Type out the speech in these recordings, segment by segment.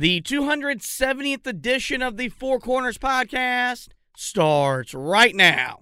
The 270th edition of the Four Corners podcast starts right now.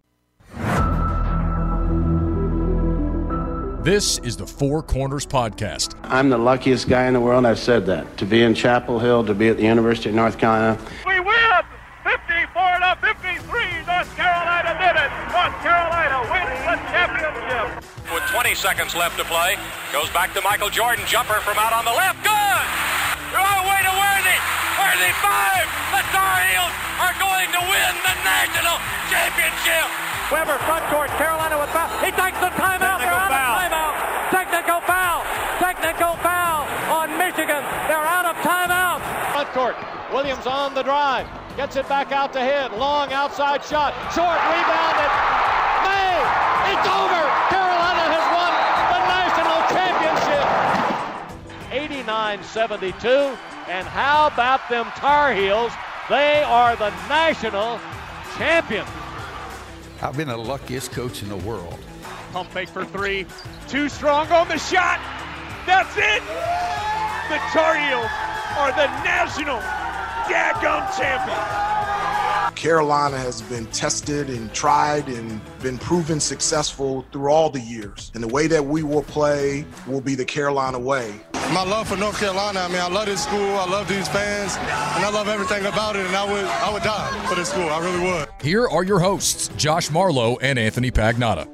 This is the Four Corners Podcast. I'm the luckiest guy in the world. I've said that. To be in Chapel Hill, to be at the University of North Carolina. We win! 54 to 53. North Carolina did it. North Carolina wins the championship. With 20 seconds left to play, goes back to Michael Jordan. Jumper from out on the left. Good! Oh, way to Worthy! Worthy five! The Tar Heels are going to win the national championship! Webber front court. Carolina with foul. He takes the timeout. They're out foul. of timeout. Technical foul. Technical foul on Michigan. They're out of timeout. Front court. Williams on the drive. Gets it back out to hit. Long outside shot. Short rebounded. May. It's over. Carolina has won the national championship. 89-72. And how about them Tar Heels? They are the national champions. I've been the luckiest coach in the world. Pump fake for three. Too strong on the shot. That's it. The Tar Heels are the national daggum champions. Carolina has been tested and tried and been proven successful through all the years. And the way that we will play will be the Carolina way. My love for North Carolina, I mean, I love this school, I love these fans, and I love everything about it, and I would I would die for this school. I really would. Here are your hosts, Josh Marlowe and Anthony Pagnotta.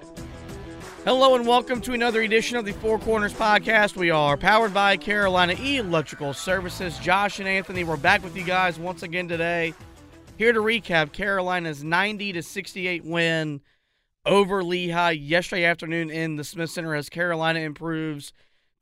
Hello and welcome to another edition of the Four Corners podcast. We are powered by Carolina Electrical Services. Josh and Anthony, we're back with you guys once again today. Here to recap Carolina's 90 to 68 win over Lehigh yesterday afternoon in the Smith Center as Carolina improves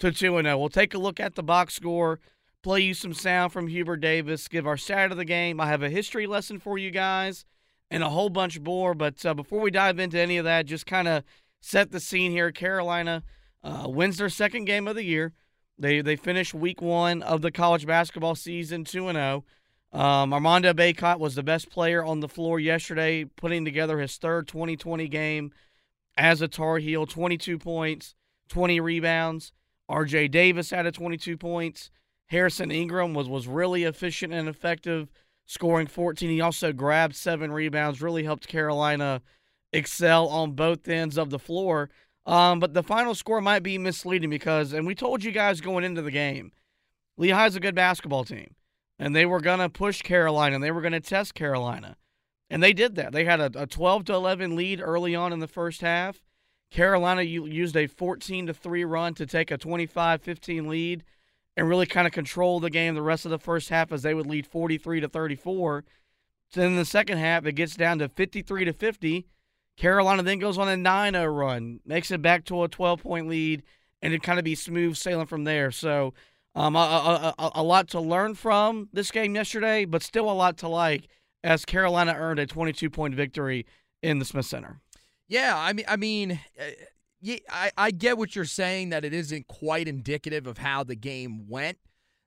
to 2 0. We'll take a look at the box score, play you some sound from Hubert Davis, give our stat of the game. I have a history lesson for you guys and a whole bunch more. But uh, before we dive into any of that, just kind of set the scene here. Carolina uh, wins their second game of the year. They they finish week one of the college basketball season 2 0. Um, Armando Bacot was the best player on the floor yesterday, putting together his third 2020 game as a Tar Heel 22 points, 20 rebounds. RJ Davis had a 22 points. Harrison Ingram was, was really efficient and effective, scoring 14. He also grabbed seven rebounds, really helped Carolina excel on both ends of the floor. Um, but the final score might be misleading because, and we told you guys going into the game, Lehigh's a good basketball team and they were going to push Carolina and they were going to test Carolina. And they did that. They had a, a 12 to 11 lead early on in the first half. Carolina used a 14 to 3 run to take a 25-15 lead and really kind of control the game the rest of the first half as they would lead 43 to 34. Then in the second half it gets down to 53 to 50. Carolina then goes on a 9-0 run, makes it back to a 12-point lead and it kind of be smooth sailing from there. So um, a, a, a, lot to learn from this game yesterday, but still a lot to like as Carolina earned a 22 point victory in the Smith Center. Yeah, I mean, I mean, uh, yeah, I, I get what you're saying that it isn't quite indicative of how the game went,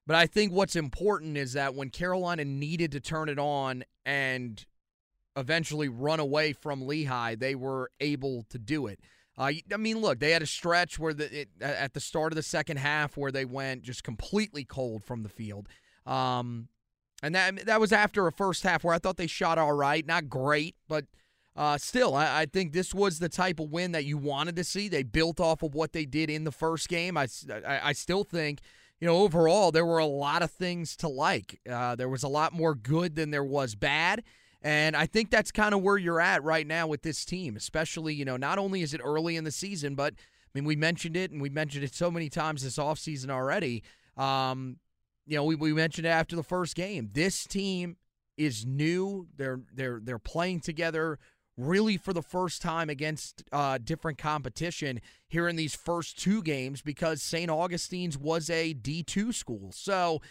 but I think what's important is that when Carolina needed to turn it on and eventually run away from Lehigh, they were able to do it. Uh, I mean, look, they had a stretch where the it, at the start of the second half where they went just completely cold from the field, um, and that that was after a first half where I thought they shot all right, not great, but uh, still, I, I, think this was the type of win that you wanted to see. They built off of what they did in the first game. I, I, I still think. You know, overall, there were a lot of things to like. Uh, there was a lot more good than there was bad. And I think that's kind of where you're at right now with this team, especially, you know, not only is it early in the season, but I mean, we mentioned it and we mentioned it so many times this offseason already. Um, you know, we, we mentioned it after the first game. This team is new. They're they're they're playing together really for the first time against uh, different competition here in these first two games because St. Augustine's was a D2 school. So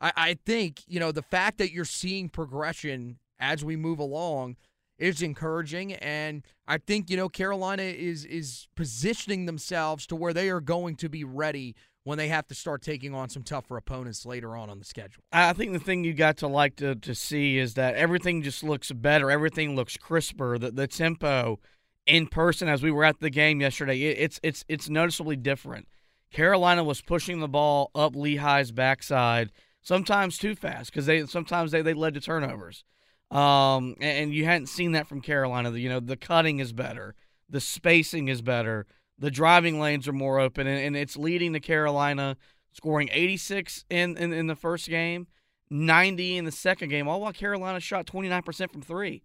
I, I think, you know, the fact that you're seeing progression as we move along is encouraging and I think you know Carolina is is positioning themselves to where they are going to be ready when they have to start taking on some tougher opponents later on on the schedule. I think the thing you got to like to, to see is that everything just looks better. Everything looks crisper. The the tempo in person as we were at the game yesterday, it, it's it's it's noticeably different. Carolina was pushing the ball up Lehigh's backside sometimes too fast because they sometimes they, they led to turnovers. Um, and, and you hadn't seen that from Carolina. You know, the cutting is better, the spacing is better, the driving lanes are more open, and, and it's leading to Carolina scoring 86 in, in, in the first game, 90 in the second game, all while Carolina shot 29% from three.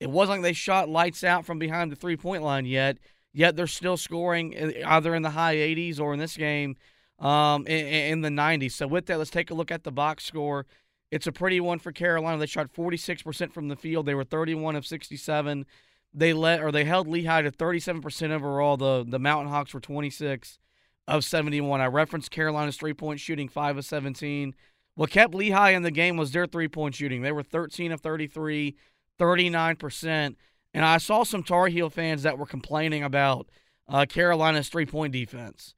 It wasn't like they shot lights out from behind the three point line yet, yet they're still scoring either in the high 80s or in this game um, in, in the 90s. So, with that, let's take a look at the box score. It's a pretty one for Carolina. They shot 46% from the field. They were 31 of 67. They let or they held Lehigh to 37% overall. The the Mountain Hawks were 26 of 71. I referenced Carolina's three point shooting, 5 of 17. What kept Lehigh in the game was their three point shooting. They were 13 of 33, 39%. And I saw some Tar Heel fans that were complaining about uh, Carolina's three point defense.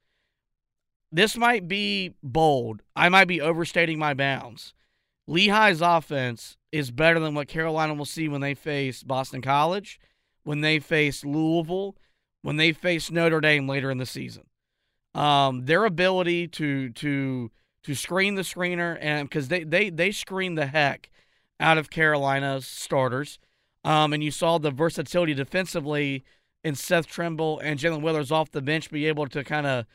This might be bold. I might be overstating my bounds. Lehigh's offense is better than what Carolina will see when they face Boston College, when they face Louisville, when they face Notre Dame later in the season. Um, their ability to to to screen the screener and because they they they screen the heck out of Carolina's starters. Um, and you saw the versatility defensively in Seth Trimble and Jalen Withers off the bench be able to kind of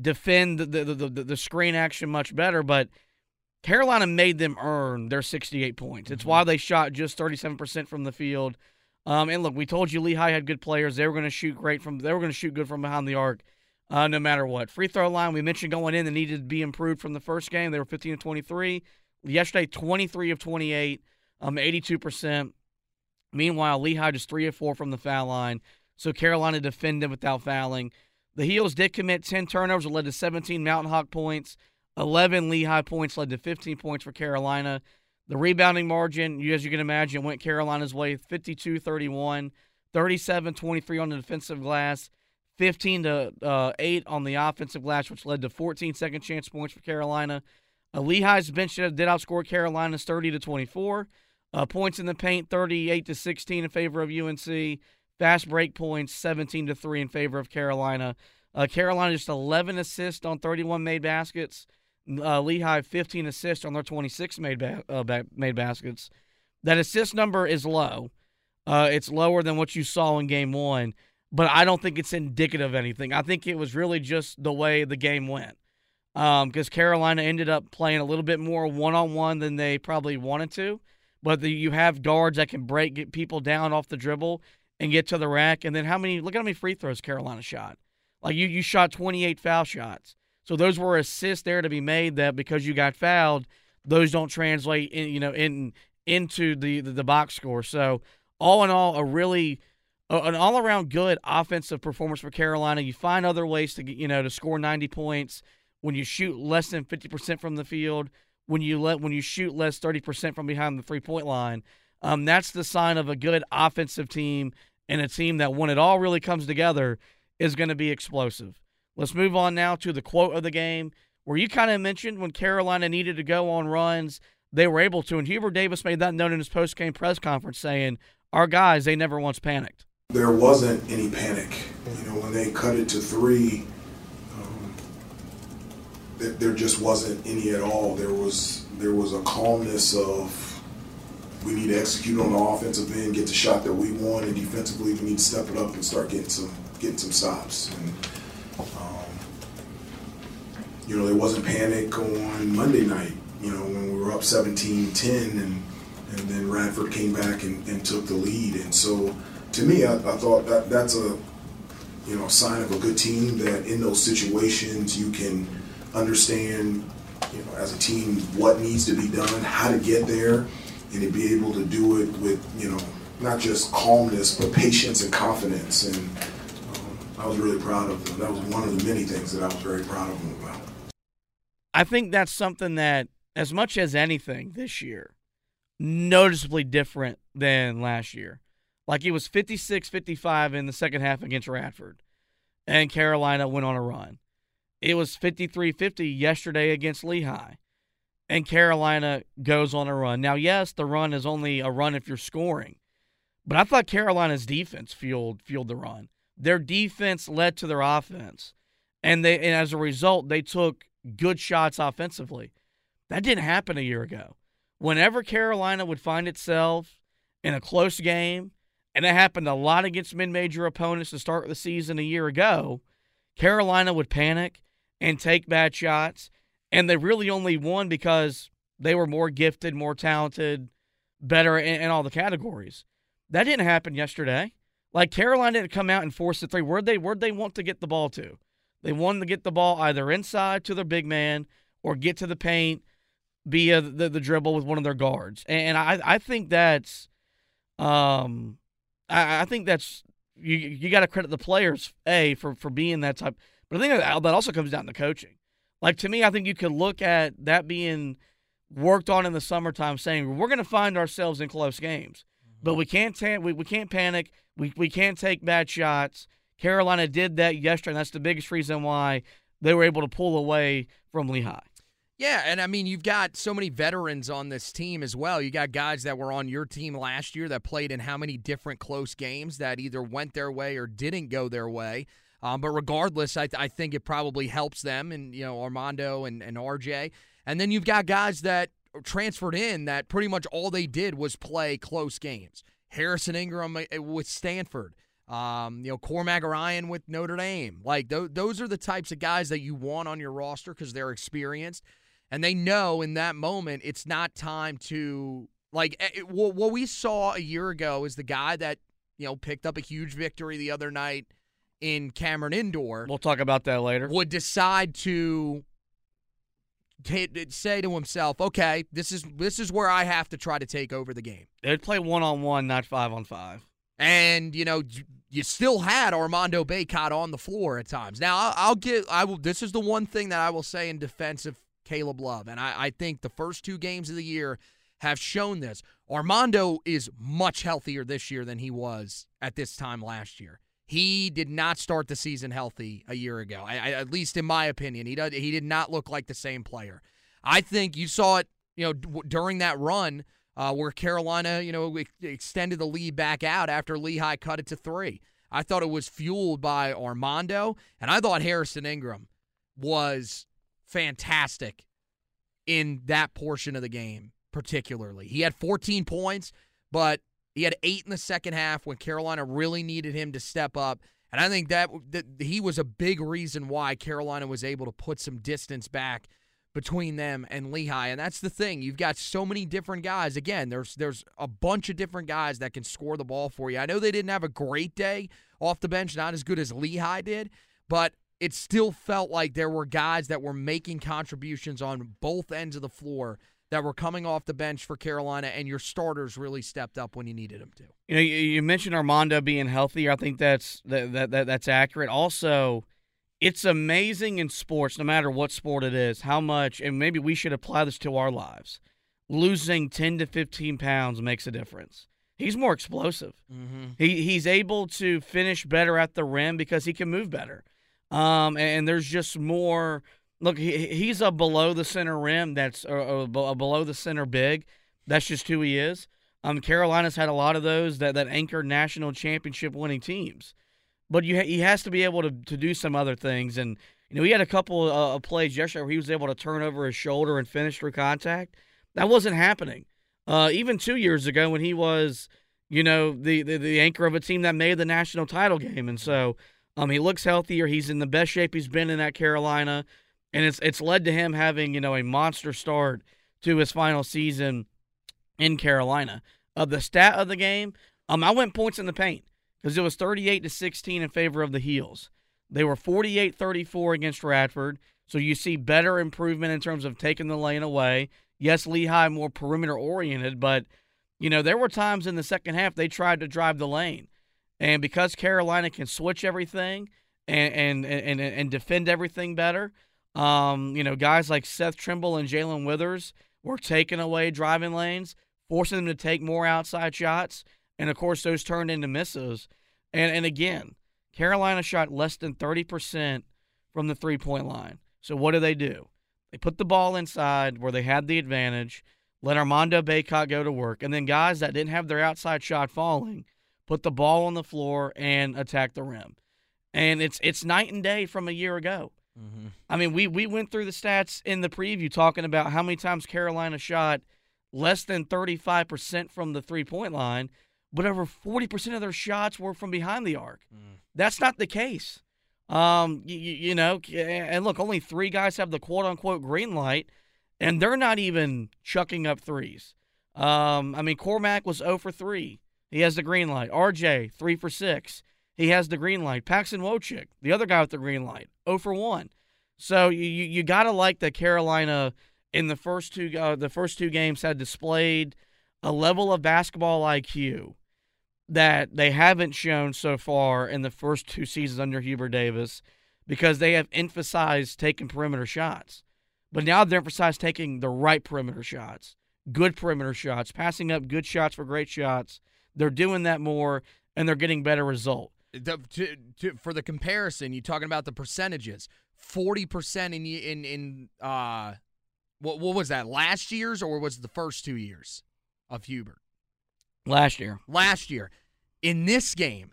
defend the the, the the screen action much better. But Carolina made them earn their 68 points. It's mm-hmm. why they shot just 37% from the field. Um, and look, we told you Lehigh had good players. They were going to shoot great from. They were going to shoot good from behind the arc, uh, no matter what. Free throw line we mentioned going in that needed to be improved from the first game. They were 15 of 23. Yesterday, 23 of 28, um, 82 percent. Meanwhile, Lehigh just three of four from the foul line. So Carolina defended without fouling. The Heels did commit 10 turnovers, led to 17 Mountain Hawk points. 11 Lehigh points led to 15 points for Carolina. The rebounding margin, as you can imagine, went Carolina's way 52 31, 37 23 on the defensive glass, 15 to uh, 8 on the offensive glass, which led to 14 second chance points for Carolina. Uh, Lehigh's bench did outscore Carolina's 30 to 24. Uh, points in the paint 38 to 16 in favor of UNC. Fast break points 17 to 3 in favor of Carolina. Uh, Carolina just 11 assists on 31 made baskets. Uh, Lehigh 15 assists on their 26 made ba- uh, ba- made baskets. That assist number is low. Uh, it's lower than what you saw in game one, but I don't think it's indicative of anything. I think it was really just the way the game went. Because um, Carolina ended up playing a little bit more one on one than they probably wanted to. But the, you have guards that can break get people down off the dribble and get to the rack. And then how many? Look at how many free throws Carolina shot. Like you, you shot 28 foul shots. So those were assists there to be made that because you got fouled, those don't translate in you know in into the the, the box score. So all in all, a really an all around good offensive performance for Carolina. You find other ways to get you know to score 90 points when you shoot less than 50% from the field, when you let when you shoot less 30% from behind the three point line. Um, that's the sign of a good offensive team and a team that when it all really comes together is going to be explosive. Let's move on now to the quote of the game, where you kind of mentioned when Carolina needed to go on runs, they were able to. And Hubert Davis made that known in his post game press conference, saying, Our guys, they never once panicked. There wasn't any panic. You know, when they cut it to three, um, there just wasn't any at all. There was there was a calmness of we need to execute on the offensive end, get the shot that we want, and defensively we need to step it up and start getting some getting some stops. And you know, there wasn't panic on Monday night, you know, when we were up 17-10 and and then Radford came back and, and took the lead. And so to me, I, I thought that that's a, you know, sign of a good team that in those situations you can understand, you know, as a team what needs to be done, how to get there, and to be able to do it with, you know, not just calmness, but patience and confidence. And um, I was really proud of them. That was one of the many things that I was very proud of them about. I think that's something that, as much as anything this year, noticeably different than last year. Like it was 56 55 in the second half against Radford, and Carolina went on a run. It was 53 50 yesterday against Lehigh, and Carolina goes on a run. Now, yes, the run is only a run if you're scoring, but I thought Carolina's defense fueled, fueled the run. Their defense led to their offense, and they and as a result, they took good shots offensively. That didn't happen a year ago. Whenever Carolina would find itself in a close game, and it happened a lot against mid major opponents to start the season a year ago, Carolina would panic and take bad shots. And they really only won because they were more gifted, more talented, better in, in all the categories. That didn't happen yesterday. Like Carolina didn't come out and force the three. Where'd they where'd they want to get the ball to? They wanted to get the ball either inside to their big man or get to the paint via the, the dribble with one of their guards. And I, I think that's um I, I think that's you you got to credit the players a for for being that type. But I think that also comes down to coaching. Like to me, I think you could look at that being worked on in the summertime, saying we're going to find ourselves in close games, but we can't ta- we, we can't panic. We we can't take bad shots. Carolina did that yesterday, and that's the biggest reason why they were able to pull away from Lehigh. Yeah, and I mean, you've got so many veterans on this team as well. You got guys that were on your team last year that played in how many different close games that either went their way or didn't go their way. Um, but regardless, I, th- I think it probably helps them, and you know Armando and, and RJ. And then you've got guys that transferred in that pretty much all they did was play close games. Harrison Ingram uh, with Stanford, um, you know Cormac Ryan with Notre Dame. Like th- those are the types of guys that you want on your roster because they're experienced and they know in that moment it's not time to like eh, it, what we saw a year ago is the guy that you know picked up a huge victory the other night in Cameron Indoor. We'll talk about that later. Would decide to Uh, say to himself, "Okay, this is this is where I have to try to take over the game." They'd play one on one, not five on five. And you know, you still had Armando Bacot on the floor at times. Now, I'll, I'll get. I will. This is the one thing that I will say in defense of Caleb Love, and I, I think the first two games of the year have shown this. Armando is much healthier this year than he was at this time last year. He did not start the season healthy a year ago. I, I, at least in my opinion, he did, he did not look like the same player. I think you saw it, you know, d- during that run uh, where Carolina, you know, extended the lead back out after Lehigh cut it to three. I thought it was fueled by Armando, and I thought Harrison Ingram was fantastic in that portion of the game, particularly. He had 14 points, but he had eight in the second half when Carolina really needed him to step up. And I think that, that he was a big reason why Carolina was able to put some distance back between them and Lehigh. And that's the thing. You've got so many different guys. Again, there's there's a bunch of different guys that can score the ball for you. I know they didn't have a great day off the bench, not as good as Lehigh did, but it still felt like there were guys that were making contributions on both ends of the floor that were coming off the bench for Carolina, and your starters really stepped up when you needed them to. You know, you mentioned Armando being healthier. I think that's that, that, that that's accurate. Also, it's amazing in sports, no matter what sport it is, how much, and maybe we should apply this to our lives. Losing ten to fifteen pounds makes a difference. He's more explosive. Mm-hmm. He he's able to finish better at the rim because he can move better. Um, and there's just more look, he, he's a below the center rim. That's a, a, below the center big. That's just who he is. Um, Carolina's had a lot of those that that anchor national championship winning teams, but you ha- he has to be able to to do some other things. And you know, he had a couple uh, of plays yesterday where he was able to turn over his shoulder and finish through contact. That wasn't happening. Uh, even two years ago when he was, you know, the, the the anchor of a team that made the national title game, and so um, he looks healthier. He's in the best shape he's been in at Carolina and it's it's led to him having you know a monster start to his final season in Carolina. Of the stat of the game, um, I went points in the paint because it was 38 to 16 in favor of the Heels. They were 48-34 against Radford, so you see better improvement in terms of taking the lane away. Yes, Lehigh more perimeter oriented, but you know there were times in the second half they tried to drive the lane, and because Carolina can switch everything and and and, and defend everything better um, you know, guys like Seth Trimble and Jalen Withers were taking away driving lanes, forcing them to take more outside shots, and of course those turned into misses. And and again, Carolina shot less than 30% from the three-point line. So what do they do? They put the ball inside where they had the advantage, let Armando Bacot go to work, and then guys that didn't have their outside shot falling put the ball on the floor and attack the rim. And it's it's night and day from a year ago. I mean, we we went through the stats in the preview talking about how many times Carolina shot less than 35% from the three-point line, but over 40% of their shots were from behind the arc. That's not the case. Um, you, you know, and look, only three guys have the quote-unquote green light, and they're not even chucking up threes. Um, I mean, Cormac was 0 for 3. He has the green light. RJ, 3 for 6. He has the green light. Paxton Wojcik, the other guy with the green light, 0 for 1. So you you, you got to like that Carolina in the first two uh, the first two games had displayed a level of basketball IQ that they haven't shown so far in the first two seasons under Hubert Davis because they have emphasized taking perimeter shots. But now they're emphasized taking the right perimeter shots, good perimeter shots, passing up good shots for great shots. They're doing that more and they're getting better result. The, to, to, for the comparison, you talking about the percentages. Forty percent in in in uh, what what was that? Last year's or was it the first two years of Hubert? Last year. Last year, in this game,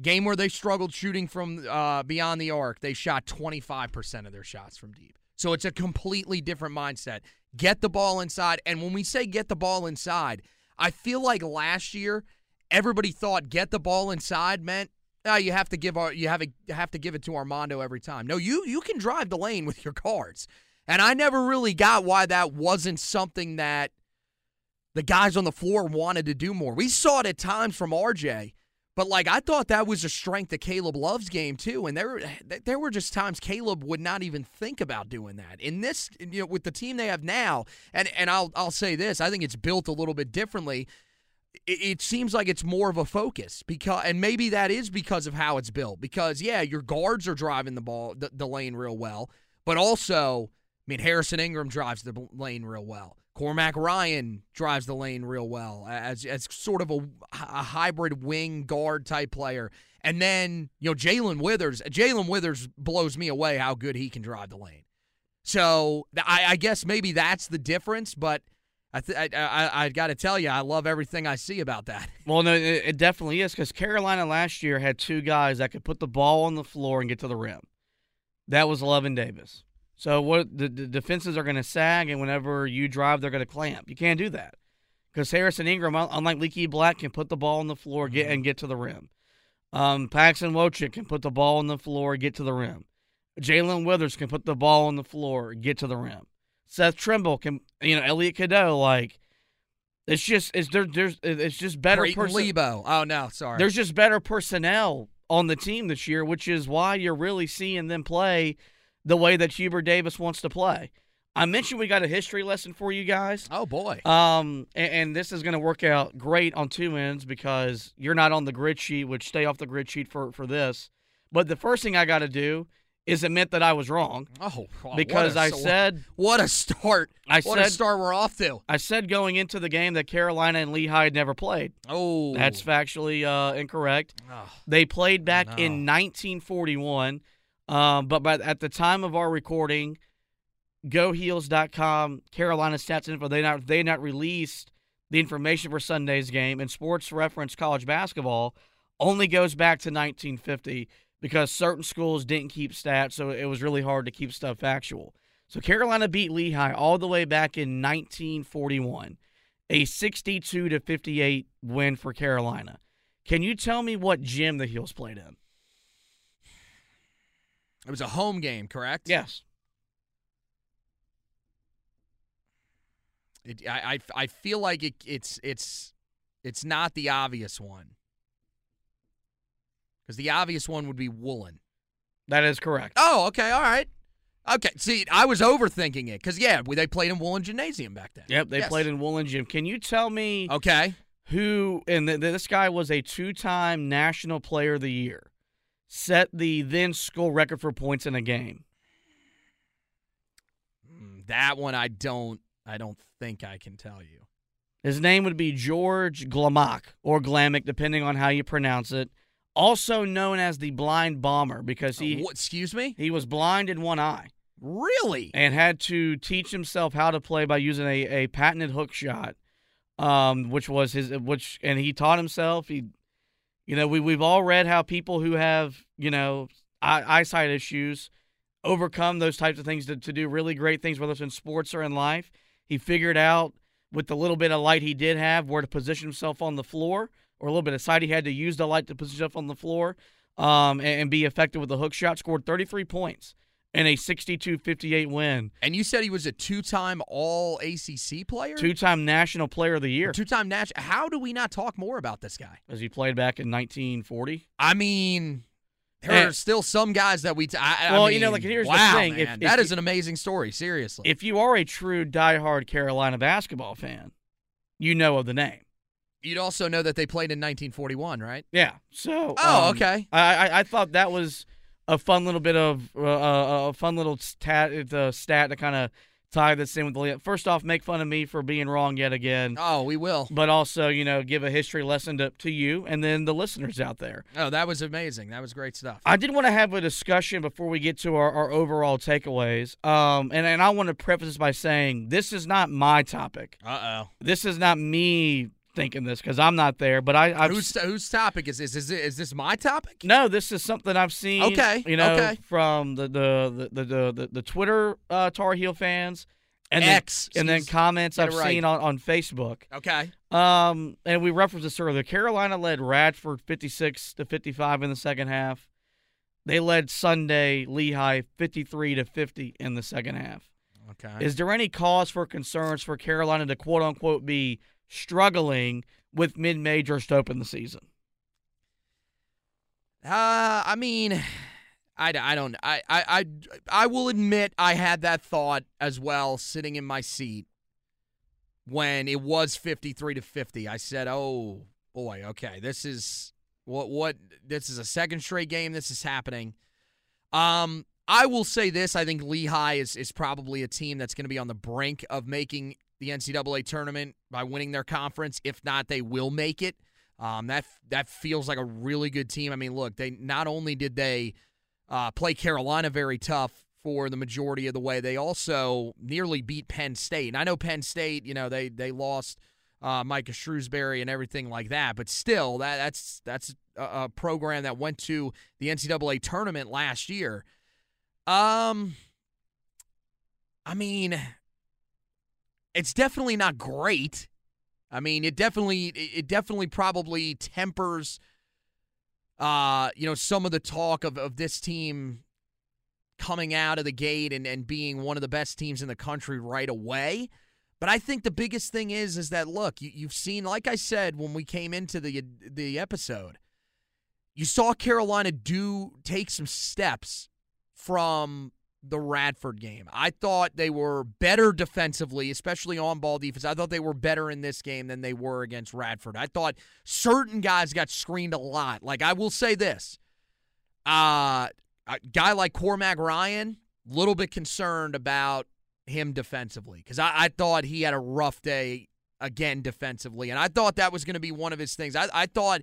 game where they struggled shooting from uh, beyond the arc, they shot twenty five percent of their shots from deep. So it's a completely different mindset. Get the ball inside, and when we say get the ball inside, I feel like last year everybody thought get the ball inside meant oh, you have to give our you have a, have to give it to Armando every time. No, you you can drive the lane with your cards. And I never really got why that wasn't something that the guys on the floor wanted to do more. We saw it at times from RJ, but like I thought that was a strength of Caleb Love's game too. And there there were just times Caleb would not even think about doing that. In this, you know, with the team they have now, and and I'll I'll say this, I think it's built a little bit differently it, seems like it's more of a focus because and maybe that is because of how it's built because yeah your guards are driving the ball the, the, lane real well but also i mean harrison ingram drives the lane real well. Cormac ryan drives the lane real well as, as sort of a, a hybrid wing guard type player. And then you know jalen withers jalen withers blows me away how good he can drive the lane. So I, I guess maybe that's the difference but I, th- I, I, I got to tell you, I love everything I see about that. Well, no, it, it definitely is because Carolina last year had two guys that could put the ball on the floor and get to the rim. That was and Davis. So what the, the defenses are going to sag, and whenever you drive, they're going to clamp. You can't do that because Harrison Ingram, unlike Leaky Black, can put the ball on the floor get and get to the rim. Um, Paxton Wojcik can put the ball on the floor, get to the rim. Jalen Withers can put the ball on the floor, get to the rim. Seth Trimble can, you know, Elliot Cadeau, like it's just it's there, there's it's just better person. Lebo. Oh no, sorry. There's just better personnel on the team this year, which is why you're really seeing them play the way that Hubert Davis wants to play. I mentioned we got a history lesson for you guys. Oh boy. Um, and, and this is going to work out great on two ends because you're not on the grid sheet, which stay off the grid sheet for for this. But the first thing I got to do is admit that I was wrong. Oh, because I said what a start! I what said, a start we're off to. I said going into the game that Carolina and Lehigh had never played. Oh, that's factually uh, incorrect. Oh, they played back no. in 1941, um, but by, at the time of our recording, GoHeels.com, Carolina Stats Info, they not they not released the information for Sunday's game, and Sports Reference College Basketball only goes back to 1950 because certain schools didn't keep stats, so it was really hard to keep stuff factual. So Carolina beat Lehigh all the way back in 1941, a 62 to 58 win for Carolina. Can you tell me what gym the Heels played in? It was a home game, correct? Yes. It, I, I, I feel like it, it's it's it's not the obvious one because the obvious one would be Woollen. That is correct. Oh, okay, all right. Okay, see, I was overthinking it because yeah, they played in Woollen Gymnasium back then. Yep, they yes. played in Woollen Gym. Can you tell me? Okay. Who and th- this guy was a two-time National Player of the Year, set the then school record for points in a game. Hmm, That one I don't. I don't think I can tell you. His name would be George Glamock or Glamick, depending on how you pronounce it also known as the blind bomber because he uh, what, excuse me? he was blind in one eye. Really? And had to teach himself how to play by using a, a patented hook shot um, which was his which and he taught himself. He you know we, we've all read how people who have you know eye, eyesight issues overcome those types of things to, to do really great things, whether it's in sports or in life. He figured out with the little bit of light he did have where to position himself on the floor, or a little bit of sight he had to use the light to position himself on the floor um, and, and be effective with the hook shot. Scored 33 points in a 62-58 win. And you said he was a two-time All ACC player, Two-time National Player of the Year. two-time national. How do we not talk more about this guy? As he played back in 1940. I mean, there And- are still some guys that we. T- I, I Well, you know, like, here's the wow, thing, if- man, if that you- is an amazing story. Seriously, If you are a true diehard Carolina basketball fan, you know of the name. You'd also know that they played in 1941, right? Yeah. So. Oh, um, okay. I, I I thought that was a fun little bit of uh, uh, a fun little stat the stat to kind of tie this in with the. First off, make fun of me for being wrong yet again, Oh, we will. but also you know give a history lesson to to you and then the listeners out there. Oh, that was amazing. That was great stuff. I did want to have a discussion before we get to our, our overall takeaways. Um, and, and I want to preface this by saying this is not my topic. Uh oh. This is not me thinking this because I'm not there. But I, I've Whose whose topic is this? Is it, is this my topic? no, this is something I've seen. Okay, you know, okay. from the the the the the, the Twitter uh, Tar Heel fans, and X, then, and then comments I've right. seen on, on Facebook. Okay. Um, and we referenced this earlier. Carolina led Radford 56 to 55 in the second half. They led Sunday Lehigh 53 to 50 in the second half. Okay. Is there any cause for concerns for Carolina to quote unquote be struggling with mid majors to open the season? Uh, I mean, I, I don't I, I I I will admit I had that thought as well sitting in my seat when it was 53 to 50. I said, "Oh, boy, okay. This is what what this is a second straight game this is happening." Um I will say this, I think Lehigh is is probably a team that's going to be on the brink of making the NCAA tournament by winning their conference. If not, they will make it. Um, that that feels like a really good team. I mean, look, they not only did they uh, play Carolina very tough for the majority of the way, they also nearly beat Penn State. And I know Penn State, you know, they they lost uh, Micah Shrewsberry and everything like that, but still, that that's that's a, a program that went to the NCAA tournament last year. Um, I mean, it's definitely not great. I mean, it definitely it definitely probably tempers uh, you know, some of the talk of, of this team coming out of the gate and, and being one of the best teams in the country right away. But I think the biggest thing is is that look, you, you've seen, like I said when we came into the the episode, you saw Carolina do take some steps from the Radford game. I thought they were better defensively, especially on ball defense. I thought they were better in this game than they were against Radford. I thought certain guys got screened a lot. Like I will say this. Uh a guy like Cormac Ryan, little bit concerned about him defensively because I, I thought he had a rough day again defensively, and I thought that was going to be one of his things. I, I thought,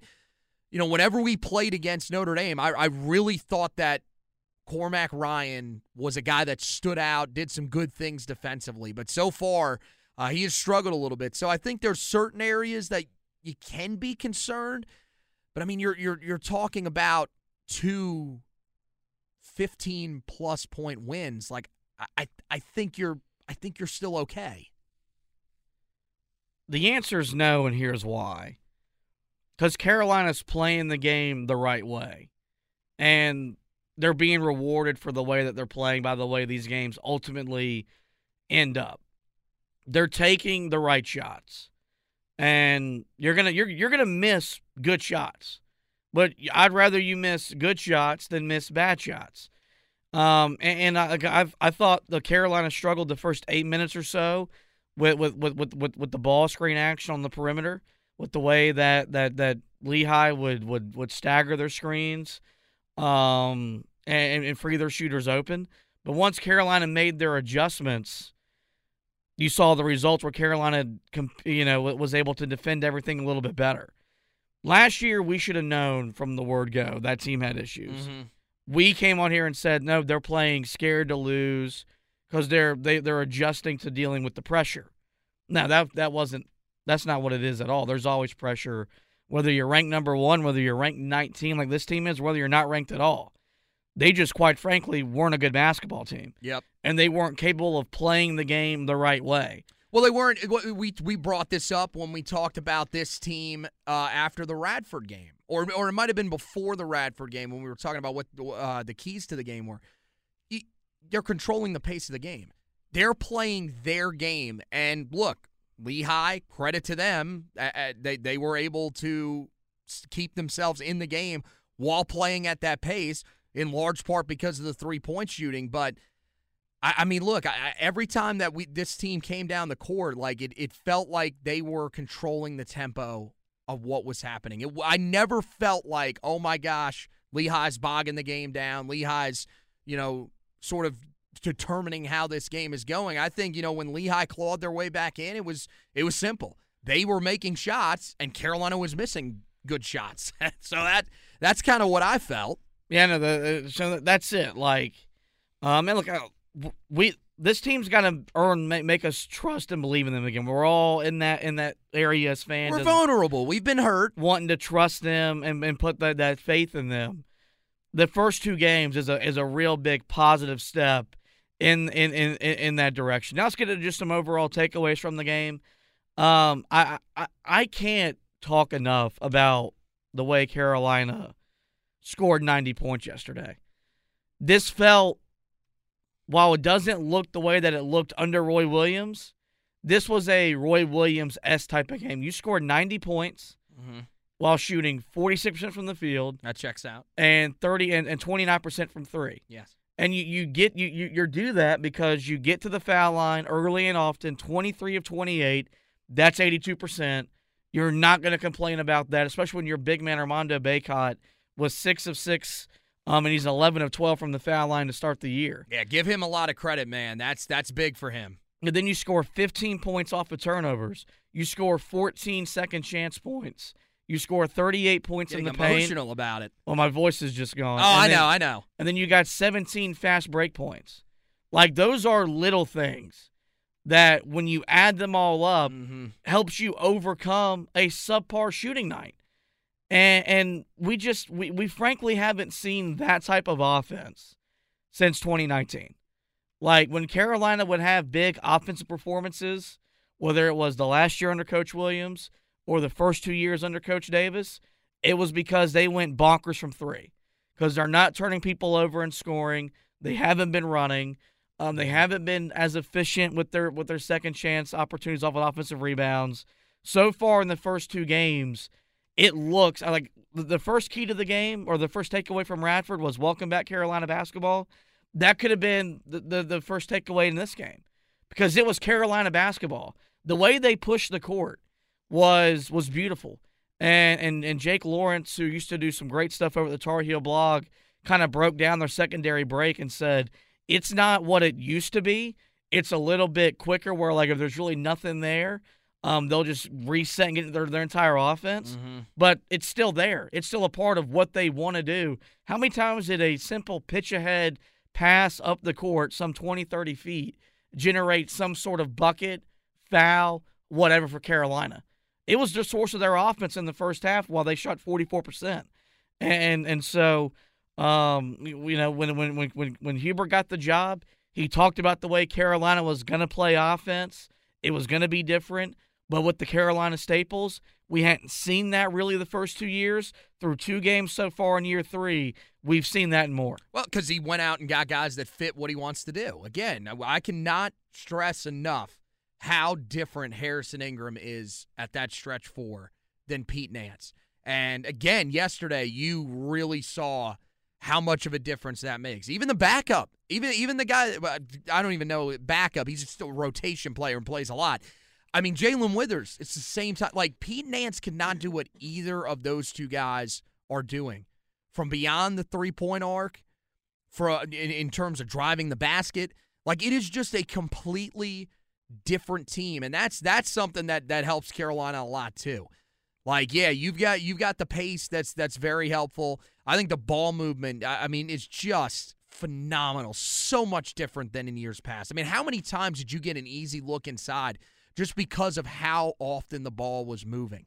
you know, whenever we played against Notre Dame, I, I really thought that Cormac Ryan was a guy that stood out, did some good things defensively, but so far uh, he has struggled a little bit. So I think there's certain areas that you can be concerned, but I mean you're you're you're talking about two 15 plus point wins. Like I I, think you're I think you're still okay. The answer is no, and here's why. Because Carolina's playing the game the right way. And they're being rewarded for the way that they're playing by the way these games ultimately end up. They're taking the right shots. And you're gonna you're you're gonna miss good shots. But I'd rather you miss good shots than miss bad shots. Um, and, and I, I've, I thought the Carolina struggled the first eight minutes or so with with, with, with, with with the ball screen action on the perimeter, with the way that that that Lehigh would would would stagger their screens, um, and, and free their shooters open. But once Carolina made their adjustments, you saw the results where Carolina, you know, was able to defend everything a little bit better. Last year, we should have known from the word go that team had issues. Mm-hmm. We came on here and said, no, they're playing scared to lose because they're they, they're adjusting to dealing with the pressure. Now that that wasn't that's not what it is at all. There's always pressure, whether you're ranked number one, whether you're ranked 19 like this team is, whether you're not ranked at all. They just, quite frankly, weren't a good basketball team. Yep. And they weren't capable of playing the game the right way. Well, they weren't. We we brought this up when we talked about this team uh, after the Radford game, or or it might have been before the Radford game when we were talking about what uh, the keys to the game were. They're controlling the pace of the game. They're playing their game, and look, Lehigh, credit to them, uh, they they were able to keep themselves in the game while playing at that pace, in large part because of the three point shooting, but I, I mean, look, I, every time that we this team came down the court, like it, it felt like they were controlling the tempo of what was happening. It, I never felt like, oh my gosh, Lehigh's bogging the game down. Lehigh's, you know, sort of determining how this game is going. I think, you know, when Lehigh clawed their way back in, it was it was simple. They were making shots and Carolina was missing good shots. so that that's kind of what I felt. Yeah, no, the, so that's it. Like, um, and look, we this team's got to earn make, make, us trust and believe in them again. We're all in that in that area as fans. We're vulnerable. We've been hurt. Wanting to trust them and, and put that, that faith in them. The first two games is a is a real big positive step in in in in that direction. Now let's get to just some overall takeaways from the game. Um, I I I can't talk enough about the way Carolina scored 90 points yesterday. This felt while it doesn't look the way that it looked under Roy Williams, this was a Roy Williams S type of game. You scored 90 points mm-hmm. while shooting 46% from the field. That checks out. And 30 and, and 29% from three. Yes. And you, you get you, you you do that because you get to the foul line early and often, 23 of 28. That's 82%. You're not going to complain about that, especially when your big man Armando Bacot was six of six um, and he's 11 of 12 from the foul line to start the year. Yeah, give him a lot of credit, man. That's that's big for him. And then you score 15 points off of turnovers. You score 14 second chance points. You score 38 points Getting in the paint. emotional about it. Well, my voice is just gone. Oh, and I then, know, I know. And then you got 17 fast break points. Like those are little things that when you add them all up mm-hmm. helps you overcome a subpar shooting night. And and we just we, we frankly haven't seen that type of offense since 2019. Like when Carolina would have big offensive performances, whether it was the last year under Coach Williams or the first two years under Coach Davis, it was because they went bonkers from three. Because they're not turning people over and scoring. They haven't been running. Um, they haven't been as efficient with their with their second chance opportunities off of offensive rebounds. So far in the first two games, it looks like the first key to the game or the first takeaway from Radford was welcome back Carolina basketball. That could have been the, the, the first takeaway in this game because it was Carolina basketball. The way they pushed the court was was beautiful. And and and Jake Lawrence, who used to do some great stuff over the Tar Heel blog, kind of broke down their secondary break and said it's not what it used to be. It's a little bit quicker where like if there's really nothing there, um, they'll just reset and get their, their entire offense. Mm-hmm. But it's still there. It's still a part of what they want to do. How many times did a simple pitch ahead pass up the court, some 20, 30 feet, generate some sort of bucket, foul, whatever for Carolina? It was the source of their offense in the first half while they shot 44%. And and so um, you know, when when when when Hubert got the job, he talked about the way Carolina was going to play offense. It was going to be different. But with the Carolina Staples, we hadn't seen that really the first two years. Through two games so far in year three, we've seen that and more. Well, because he went out and got guys that fit what he wants to do. Again, I cannot stress enough how different Harrison Ingram is at that stretch four than Pete Nance. And again, yesterday, you really saw how much of a difference that makes. Even the backup, even even the guy, I don't even know backup. He's still a rotation player and plays a lot. I mean, Jalen Withers, it's the same time. Like, Pete Nance cannot do what either of those two guys are doing from beyond the three point arc for in, in terms of driving the basket. Like, it is just a completely different team. And that's that's something that that helps Carolina a lot too. Like, yeah, you've got you've got the pace that's that's very helpful. I think the ball movement, I, I mean, it's just phenomenal. So much different than in years past. I mean, how many times did you get an easy look inside? just because of how often the ball was moving.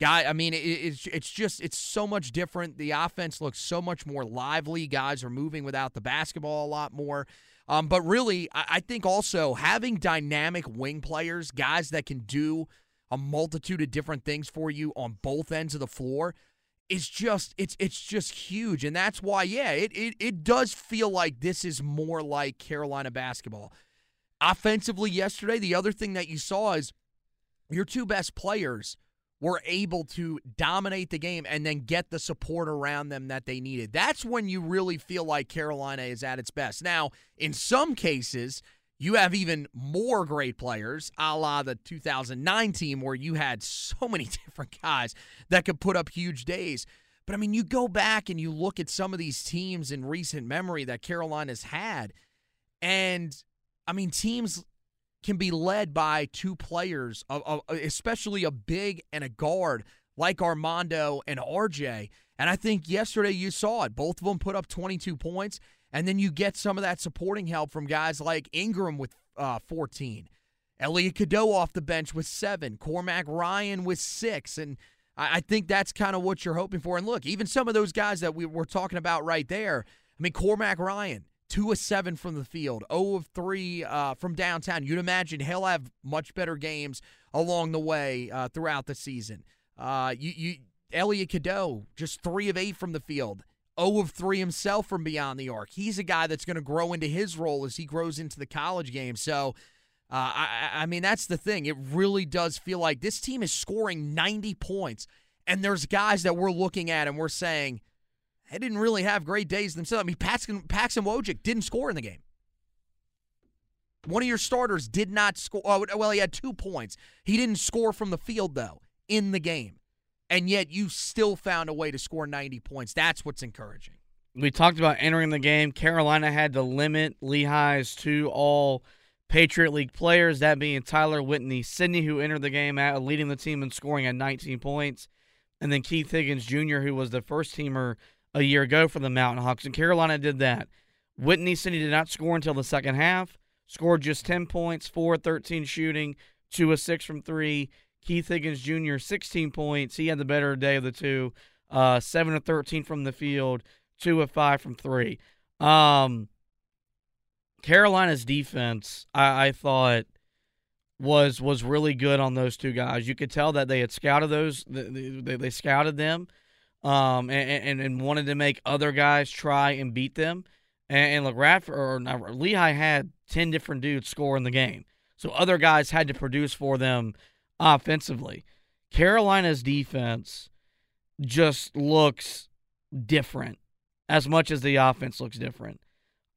Guy, I mean, it, it's it's just it's so much different. The offense looks so much more lively. Guys are moving without the basketball a lot more. Um, but really, I, I think also having dynamic wing players, guys that can do a multitude of different things for you on both ends of the floor, is just it's it's just huge. And that's why, yeah, it it, it does feel like this is more like Carolina basketball. Offensively, yesterday, the other thing that you saw is your two best players were able to dominate the game and then get the support around them that they needed. That's when you really feel like Carolina is at its best. Now, in some cases, you have even more great players, a la the 2009 team, where you had so many different guys that could put up huge days. But I mean, you go back and you look at some of these teams in recent memory that Carolina's had, and I mean, teams can be led by two players, especially a big and a guard like Armando and RJ. And I think yesterday you saw it. Both of them put up 22 points. And then you get some of that supporting help from guys like Ingram with uh, 14, Elliot Cadeau off the bench with seven, Cormac Ryan with six. And I, I think that's kind of what you're hoping for. And look, even some of those guys that we were talking about right there, I mean, Cormac Ryan, two of seven from the field, 0 of three uh, from downtown. You'd imagine he'll have much better games along the way uh, throughout the season. Uh, you, you, Elliot Cadeau, just three of eight from the field. 0 of 3 himself from beyond the arc. He's a guy that's going to grow into his role as he grows into the college game. So, uh, I, I mean, that's the thing. It really does feel like this team is scoring 90 points, and there's guys that we're looking at and we're saying, they didn't really have great days themselves. I mean, Paxson, Paxson Wojcik didn't score in the game. One of your starters did not score. Oh, well, he had two points. He didn't score from the field, though, in the game. And yet you still found a way to score 90 points. That's what's encouraging. We talked about entering the game. Carolina had to limit Lehigh's to all Patriot League players, that being Tyler Whitney Sidney, who entered the game at leading the team in scoring at 19 points, and then Keith Higgins Jr., who was the first teamer a year ago for the Mountain Hawks, and Carolina did that. Whitney Sidney did not score until the second half, scored just 10 points, 4 13 shooting, 2 of 6 from 3. Keith Higgins Jr., 16 points. He had the better day of the two, uh, 7 of 13 from the field, 2 of 5 from 3. Um, Carolina's defense, I, I thought – was was really good on those two guys. You could tell that they had scouted those, they, they, they scouted them, um, and, and, and wanted to make other guys try and beat them. And, and look, Radford or not, Lehigh had ten different dudes score in the game, so other guys had to produce for them offensively. Carolina's defense just looks different, as much as the offense looks different.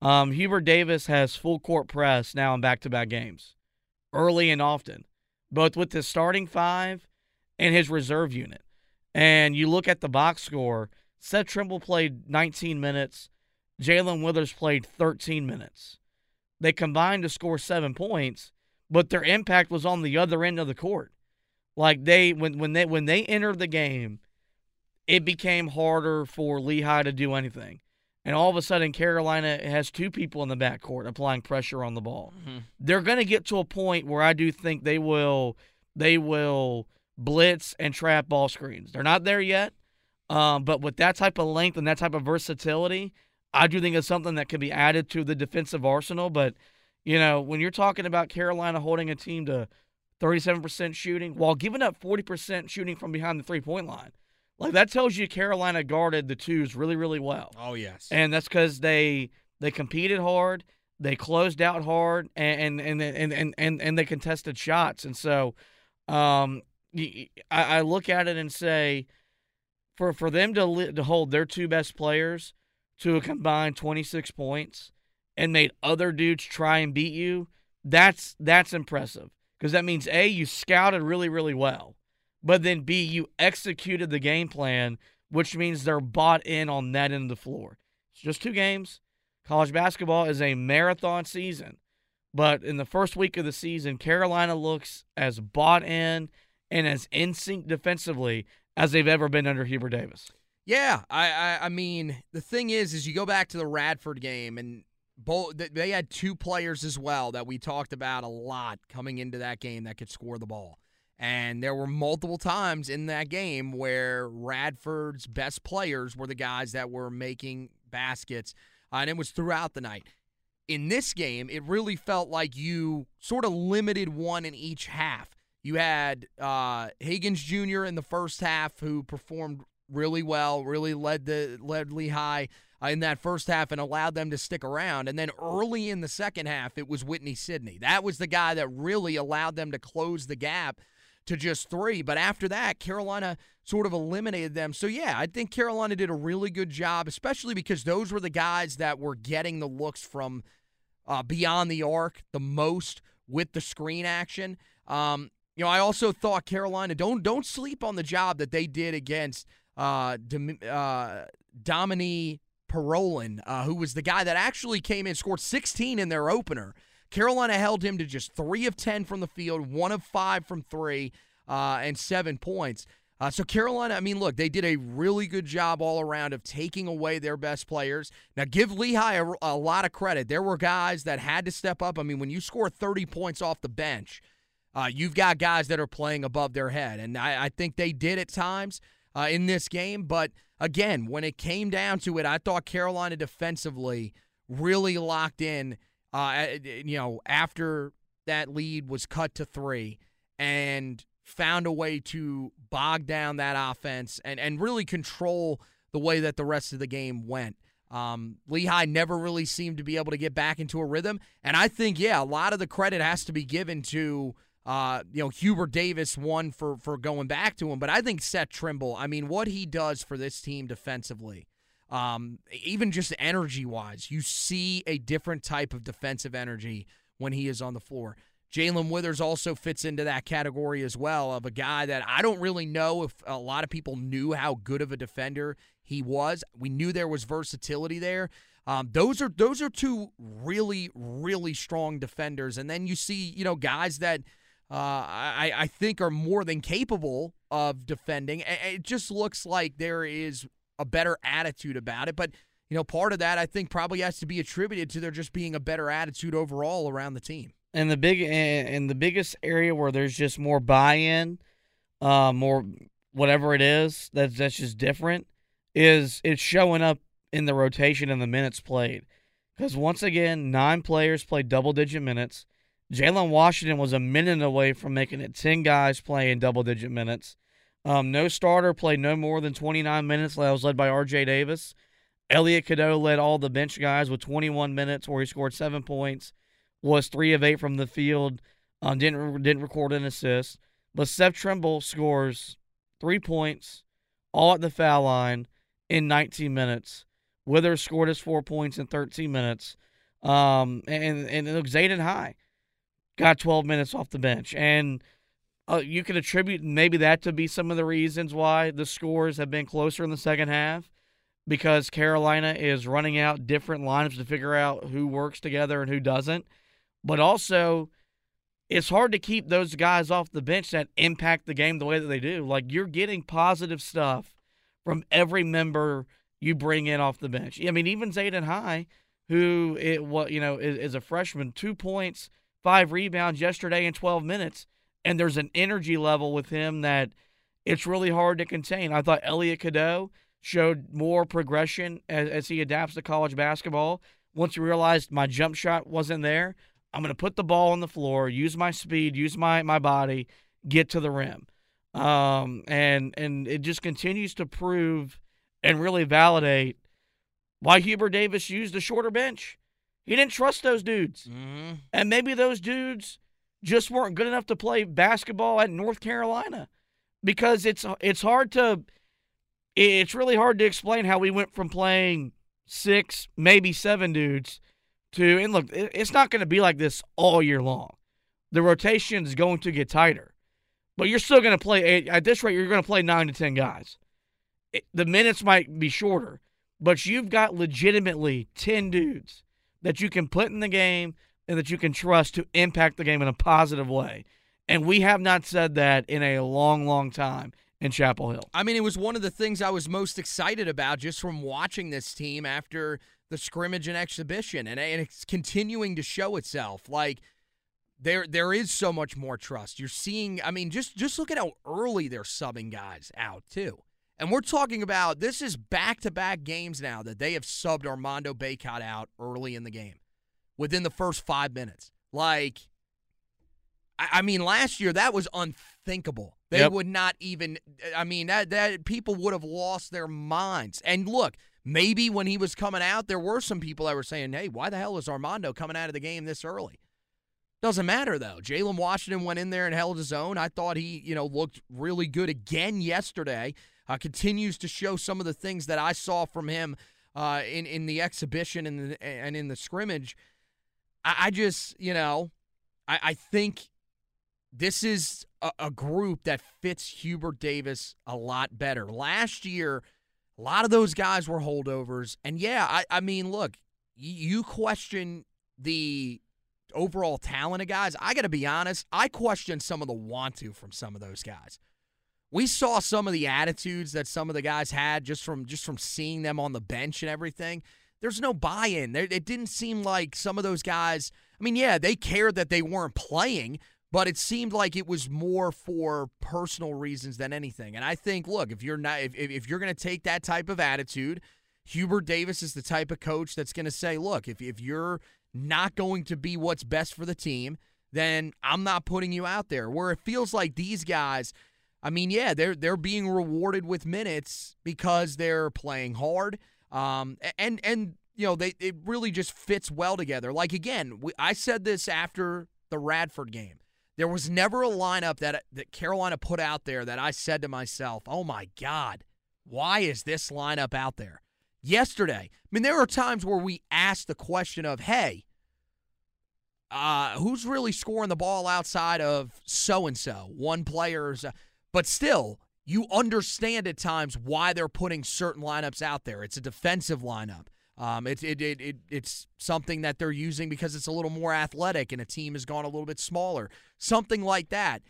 Um, Hubert Davis has full court press now in back-to-back games, early and often, both with his starting five and his reserve unit and you look at the box score, Seth Trimble played 19 minutes, Jae'Lyn Withers played 13 minutes. They combined to score seven points, but their impact was on the other end of the court. Like they when when they when they entered the game, it became harder for Lehigh to do anything. And all of a sudden, Carolina has two people in the backcourt applying pressure on the ball. Mm-hmm. They're going to get to a point where I do think they will they will blitz, and trap ball screens. They're not there yet, um, but with that type of length and that type of versatility, I do think it's something that can be added to the defensive arsenal. But, you know, when you're talking about Carolina holding a team to 37% shooting while giving up 40% shooting from behind the three point line, like that tells you Carolina guarded the twos really, really well. Oh, yes. And that's because they they competed hard, they closed out hard, and and and and and, and they contested shots. And so um, I, I look at it and say, for for them to li- to hold their two best players to a combined 26 points and made other dudes try and beat you, that's that's impressive because that means a you scouted really really well, but then b you executed the game plan, which means they're bought in on that end of the floor. It's just two games. College basketball is a marathon season, but in the first week of the season, Carolina looks as bought in and as in sync defensively as they've ever been under Hubert Davis. Yeah, I, I, I mean the thing is, is you go back to the Radford game and both they had two players as well that we talked about a lot coming into that game that could score the ball. And there were multiple times in that game where Radford's best players were the guys that were making baskets, uh, and it was throughout the night. In this game, it really felt like you sort of limited one in each half. You had uh, Higgins Jr. in the first half, who performed really well, really led the led Lehigh uh, in that first half and allowed them to stick around. And then early in the second half, it was Whitney Sidney. That was the guy that really allowed them to close the gap to just three. But after that, Carolina sort of eliminated them. So, yeah, I think Carolina did a really good job, especially because those were the guys that were getting the looks from uh, beyond the arc the most with the screen action. Um, you know, I also thought Carolina don't don't sleep on the job that they did against uh, Dom- uh, Dominique Parolin, uh, who was the guy that actually came in, scored 16 in their opener. Carolina held him to just three of 10 from the field, one of five from three, uh, and seven points. Uh, so Carolina, I mean, look, they did a really good job all around of taking away their best players. Now, give Lehigh a, a lot of credit. There were guys that had to step up. I mean, when you score 30 points off the bench, uh, you've got guys that are playing above their head, and I, I think they did at times uh, in this game. But again, when it came down to it, I thought Carolina defensively really locked in. Uh, you know, after that lead was cut to three, and found a way to bog down that offense and and really control the way that the rest of the game went. Um, Lehigh never really seemed to be able to get back into a rhythm, and I think yeah, a lot of the credit has to be given to uh, you know, Hubert Davis won for for going back to him, but I think Seth Trimble. I mean, what he does for this team defensively, um, even just energy wise, you see a different type of defensive energy when he is on the floor. Jae'Lyn Withers also fits into that category as well of a guy that I don't really know if a lot of people knew how good of a defender he was. We knew there was versatility there. Um, those are those are two really really strong defenders, and then you see you know guys that uh, I, I think are more than capable of defending. It just looks like there is a better attitude about it. But, you know, part of that I think probably has to be attributed to there just being a better attitude overall around the team. And the big and the biggest area where there's just more buy-in, uh, more whatever it is that's that's just different is it's showing up in the rotation and the minutes played. Because once again, nine players played double-digit minutes. Jalen Washington was a minute away from making it 10 guys playing double digit minutes. Um, no starter played no more than 29 minutes. That was led by RJ Davis. Elliot Cadeau led all the bench guys with 21 minutes, where he scored seven points, was three of eight from the field, um, didn't didn't record an assist. But Seth Trimble scores three points, all at the foul line in 19 minutes. Withers scored his four points in 13 minutes. Um, and and it looks Zayden High got 12 minutes off the bench. And uh, you can attribute maybe that to be some of the reasons why the scores have been closer in the second half because Carolina is running out different lineups to figure out who works together and who doesn't. But also, it's hard to keep those guys off the bench that impact the game the way that they do. Like you're getting positive stuff from every member you bring in off the bench. I mean, even Zayden High, who it what you know is, is a freshman, two points – five rebounds yesterday in 12 minutes. And there's an energy level with him that it's really hard to contain. I thought Elliot Cadeau showed more progression as, as he adapts to college basketball. Once he realized my jump shot wasn't there, I'm going to put the ball on the floor, use my speed, use my, my body, get to the rim. Um, and and it just continues to prove and really validate why Hubert Davis used a shorter bench. He didn't trust those dudes. Mm-hmm. And maybe those dudes just weren't good enough to play basketball at North Carolina because it's it's hard to it's really hard to explain how we went from playing six, maybe seven dudes to and look, it's not going to be like this all year long. The rotation is going to get tighter. But you're still going to play eight, at this rate you're going to play 9 to 10 guys. It, the minutes might be shorter, but you've got legitimately 10 dudes that you can put in the game and that you can trust to impact the game in a positive way. And we have not said that in a long, long time in Chapel Hill. I mean, it was one of the things I was most excited about just from watching this team after the scrimmage and exhibition, and, and it's continuing to show itself. Like, there there is so much more trust. You're seeing, I mean, just just look at how early they're subbing guys out too. And we're talking about this is back to back games now that they have subbed Armando Bacot out early in the game within the first five minutes. Like, I, I mean, last year that was unthinkable. They Yep. would not even. I mean, that that people would have lost their minds. And look, maybe when he was coming out, there were some people that were saying, "Hey, why the hell is Armando coming out of the game this early?" Doesn't matter though. Jalen Washington went in there and held his own. I thought he, you know, looked really good again yesterday. Uh, continues to show some of the things that I saw from him uh, in in the exhibition and the, and in the scrimmage. I, I just, you know, I, I think this is a, a group that fits Hubert Davis a lot better. Last year, a lot of those guys were holdovers, and yeah, I, I mean, look, y- you question the overall talent of guys. I got to be honest, I question some of the want to from some of those guys. We saw some of the attitudes that some of the guys had just from just from seeing them on the bench and everything. There's no buy-in. There, it didn't seem like some of those guys. I mean, yeah, they cared that they weren't playing, but it seemed like it was more for personal reasons than anything. And I think, look, if you're not, if, if you're going to take that type of attitude, Hubert Davis is the type of coach that's going to say, look, if if you're not going to be what's best for the team, then I'm not putting you out there. Where it feels like these guys, I mean, yeah, they're they're being rewarded with minutes because they're playing hard. Um, and and you know they it really just fits well together. Like again, we, I said this after the Radford game. There was never a lineup that that Carolina put out there that I said to myself, "Oh my God, why is this lineup out there?" Yesterday, I mean, there are times where we ask the question of, "Hey, uh, who's really scoring the ball outside of so and so, one player's?" But still, you understand at times why they're putting certain lineups out there. It's a defensive lineup. Um, it, it, it, it, it's something that they're using because it's a little more athletic and a team has gone a little bit smaller. Something like that.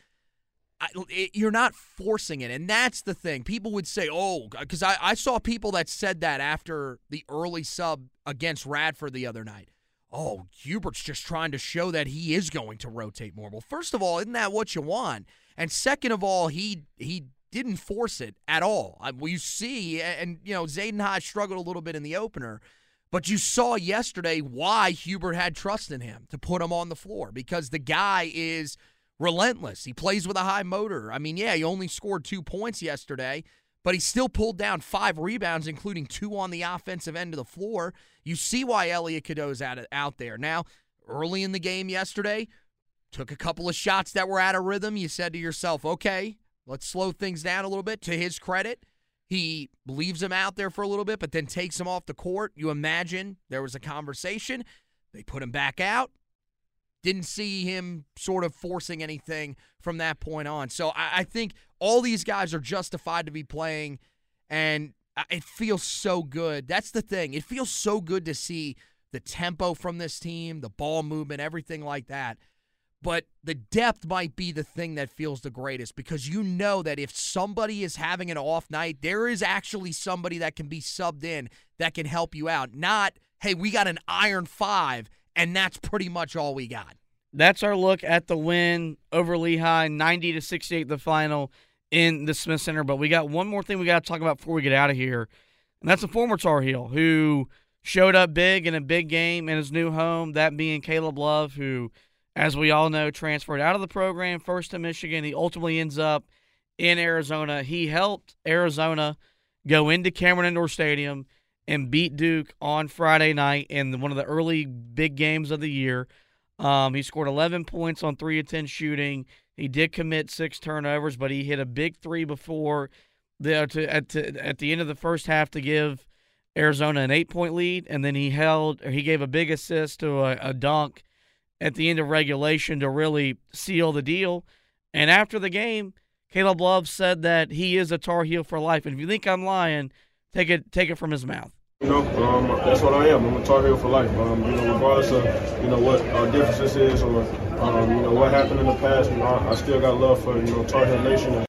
I, it, you're not forcing it. And that's the thing. People would say, oh, because I, I saw people that said that after the early sub against Radford the other night. Oh, Hubert's just trying to show that he is going to rotate more. Well, first of all, isn't that what you want? And second of all, he he didn't force it at all. We see, and you know, Zayden Hodge struggled a little bit in the opener, but you saw yesterday why Hubert had trust in him to put him on the floor because the guy is relentless. He plays with a high motor. I mean, yeah, he only scored two points yesterday, but he still pulled down five rebounds, including two on the offensive end of the floor. You see why Elliot Cadeau's out, out there. Now, early in the game yesterday, took a couple of shots that were out of rhythm. You said to yourself, okay, let's slow things down a little bit. To his credit, he leaves him out there for a little bit, but then takes him off the court. You imagine there was a conversation. They put him back out. Didn't see him sort of forcing anything from that point on. So I, I think all these guys are justified to be playing, and it feels so good. That's the thing. It feels so good to see the tempo from this team, the ball movement, everything like that but the depth might be the thing that feels the greatest because you know that if somebody is having an off night, there is actually somebody that can be subbed in that can help you out. Not, hey, we got an iron five, and that's pretty much all we got. That's our look at the win over Lehigh, 90 to 68, the final in the Smith Center. But we got one more thing we got to talk about before we get out of here, and that's a former Tar Heel who showed up big in a big game in his new home, that being Caleb Love, who as we all know, transferred out of the program first to Michigan. He ultimately ends up in Arizona. He helped Arizona go into Cameron Indoor Stadium and beat Duke on Friday night in one of the early big games of the year. Um, he scored 11 points on 3 of 10 shooting. He did commit six turnovers, but he hit a big three before the to, at, to, at the end of the first half to give Arizona an eight point lead, and then he held he gave a big assist to a, a dunk at the end of regulation to really seal the deal. And after the game, Caleb Love said that he is a Tar Heel for life. And if you think I'm lying, take it take it from his mouth. You know, um, that's what I am. I'm a Tar Heel for life. Um, you know, regardless of you know what our differences is or um, you know what happened in the past, you know, I, I still got love for you know Tar Heel Nation.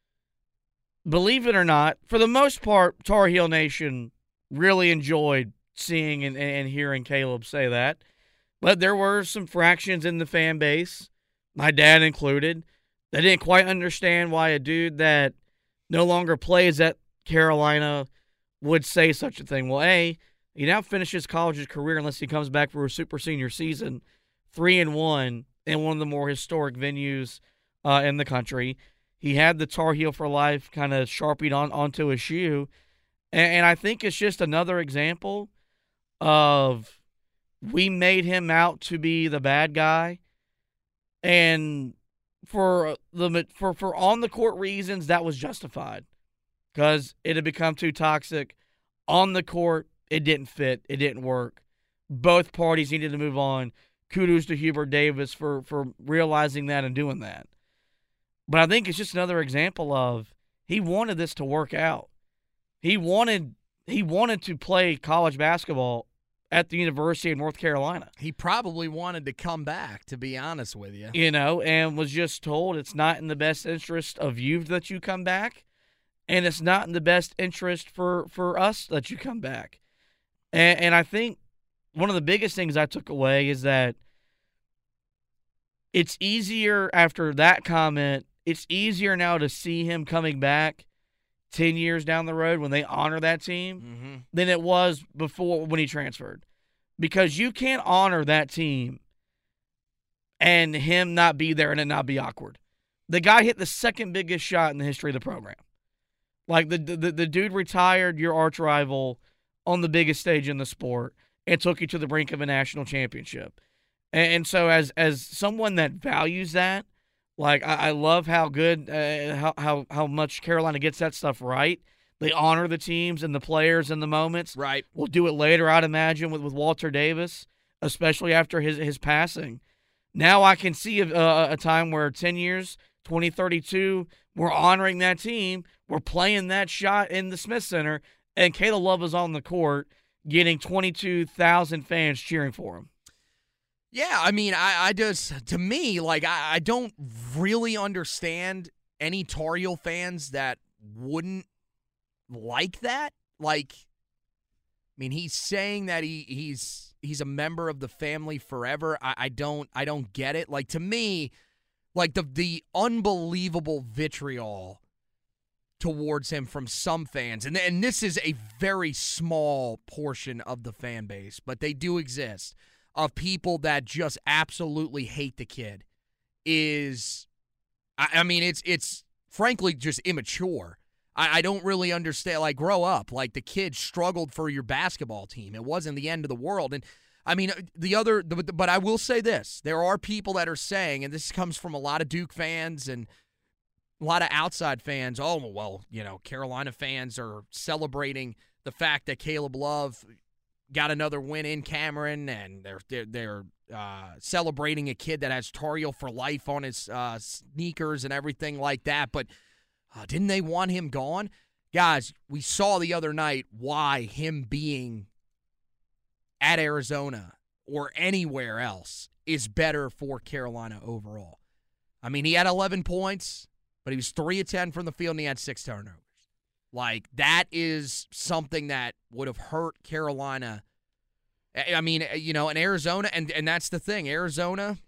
Believe it or not, for the most part, Tar Heel Nation really enjoyed seeing and, and hearing Caleb say that. But there were some fractions in the fan base my dad included, they didn't quite understand why a dude that no longer plays at Carolina would say such a thing. Well, A, he now finishes college's career unless he comes back for a super senior season, three and one in one of the more historic venues uh, in the country. He had the Tar Heel for life kind of sharpied on onto his shoe, and, and I think it's just another example of we made him out to be the bad guy, and for the for for on the court reasons that was justified. Because it had become too toxic. On the court it didn't fit. It didn't work. Both parties needed to move on. Kudos to hubert davis for for realizing that and doing that. But i think it's just another example of he wanted this to work out. He wanted he wanted to play college basketball at the University of North Carolina. He probably wanted to come back, to be honest with you. You know, and was just told it's not in the best interest of you that you come back, and it's not in the best interest for for us that you come back. And, and I think one of the biggest things I took away is that it's easier after that comment. It's easier now to see him coming back 10 years down the road when they honor that team mm-hmm. than it was before when he transferred. Because you can't honor that team and him not be there and it not be awkward. The guy hit the second biggest shot in the history of the program. Like the the, the dude retired your arch rival on the biggest stage in the sport and took you to the brink of a national championship. And, and so as as someone that values that, like I, I love how good, uh, how how how much Carolina gets that stuff right. They honor the teams and the players and the moments. Right. We'll do it later, I'd imagine, with, with Walter Davis, especially after his his passing. Now I can see a, a, a time where ten years, twenty thirty two, we're honoring that team. We're playing that shot in the Smith Center, and Caleb Love is on the court, getting twenty two thousand fans cheering for him. Yeah, I mean, I, I just to me, like I, I don't really understand any Tar Heel fans that wouldn't like that. Like, I mean, he's saying that he he's he's a member of the family forever. I, I don't I don't get it. Like to me, like the the unbelievable vitriol towards him from some fans, and and this is a very small portion of the fan base, but they do exist of people that just absolutely hate the kid is I, I mean it's it's frankly just immature. I, I don't really understand like grow up. Like the kid struggled for your basketball team. It wasn't the end of the world. And I mean uh, the other but I will say this. There are people that are saying, and this comes from a lot of Duke fans and a lot of outside fans, oh well, you know, Carolina fans are celebrating the fact that Caleb Love got another win in Cameron, and they're they're, they're uh, celebrating a kid that has Tar Heel for life on his uh, sneakers and everything like that. But uh, didn't they want him gone, guys? We saw the other night why him being at Arizona or anywhere else is better for Carolina overall. I mean, he had 11 points, but he was three of 10 from the field, and he had six turnovers. Like that is something that would have hurt Carolina. I mean, you know, in Arizona, and and that's the thing. Arizona,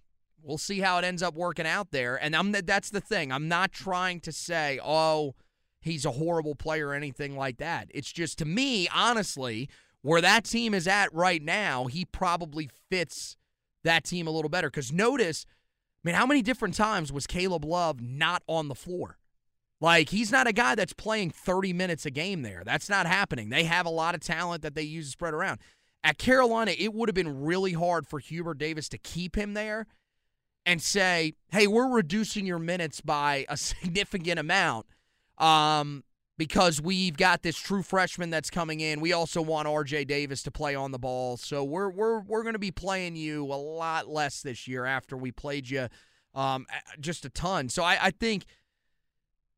we'll see how it ends up working out there. And I'm that's the thing. I'm not trying to say, oh, he's a horrible player or anything like that. It's just to me, honestly, where that team is at right now, he probably fits that team a little better. Because notice, I mean, how many different times was Caleb Love not on the floor? Like, he's not a guy that's playing 30 minutes a game there. That's not happening. They have a lot of talent that they use to spread around. At Carolina, it would have been really hard for Hubert Davis to keep him there and say, hey, we're reducing your minutes by a significant amount um, because we've got this true freshman that's coming in. We also want RJ Davis to play on the ball. So we're, we're, we're going to be playing you a lot less this year after we played you um, just a ton. So I, I think –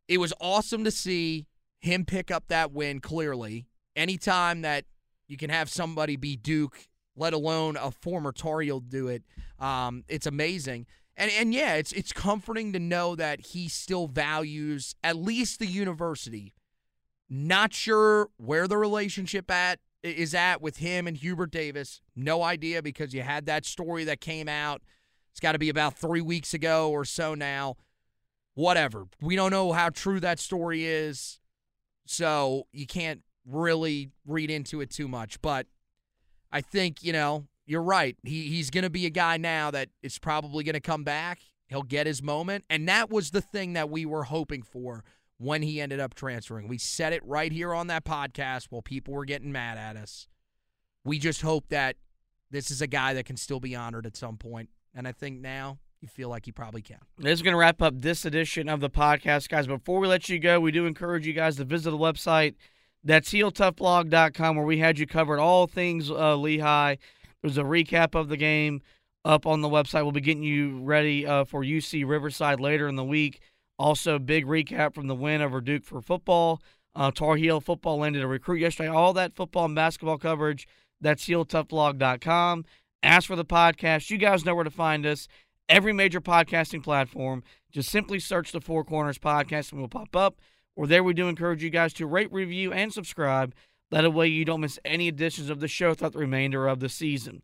it was awesome to see him pick up that win clearly. Anytime that you can have somebody be Duke, let alone a former Tar Heel do it, um, it's amazing. And and yeah, it's it's comforting to know that he still values at least the university. Not sure where the relationship at is at with him and Hubert Davis. No idea because you had that story that came out It's got to be about three weeks ago or so now. Whatever. We don't know how true that story is, so you can't really read into it too much. But I think, you know, you're right. He he's to be a guy now that is probably to come back. He'll get his moment, and that was the thing that we were hoping for when he ended up transferring. We said it right here on that podcast while people were getting mad at us. We just hope that this is a guy that can still be honored at some point, and I think now you feel like you probably can. This is going to wrap up this edition of the podcast, guys. Before we let you go, we do encourage you guys to visit the website. That's heeltoughblog.com where we had you covered all things uh, Lehigh. There's a recap of the game up on the website. We'll be getting you ready uh, for UC Riverside later in the week. Also, big recap from the win over Duke for football. Uh, Tar Heel football landed a recruit yesterday. All that football and basketball coverage. That's heeltoughblog.com. Ask for the podcast. You guys know where to find us. Every major podcasting platform. Just simply search the Four Corners Podcast and we'll pop up. Or there we do encourage you guys to rate, review, and subscribe. That way you don't miss any editions of the show throughout the remainder of the season.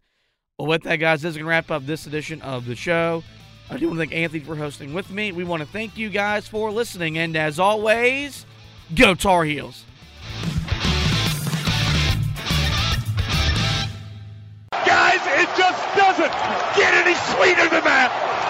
Well, with that, guys, this is going to wrap up this edition of the show. I do want to thank Anthony for hosting with me. We want to thank you guys for listening. And as always, go Tar Heels. Doesn't get any sweeter than that.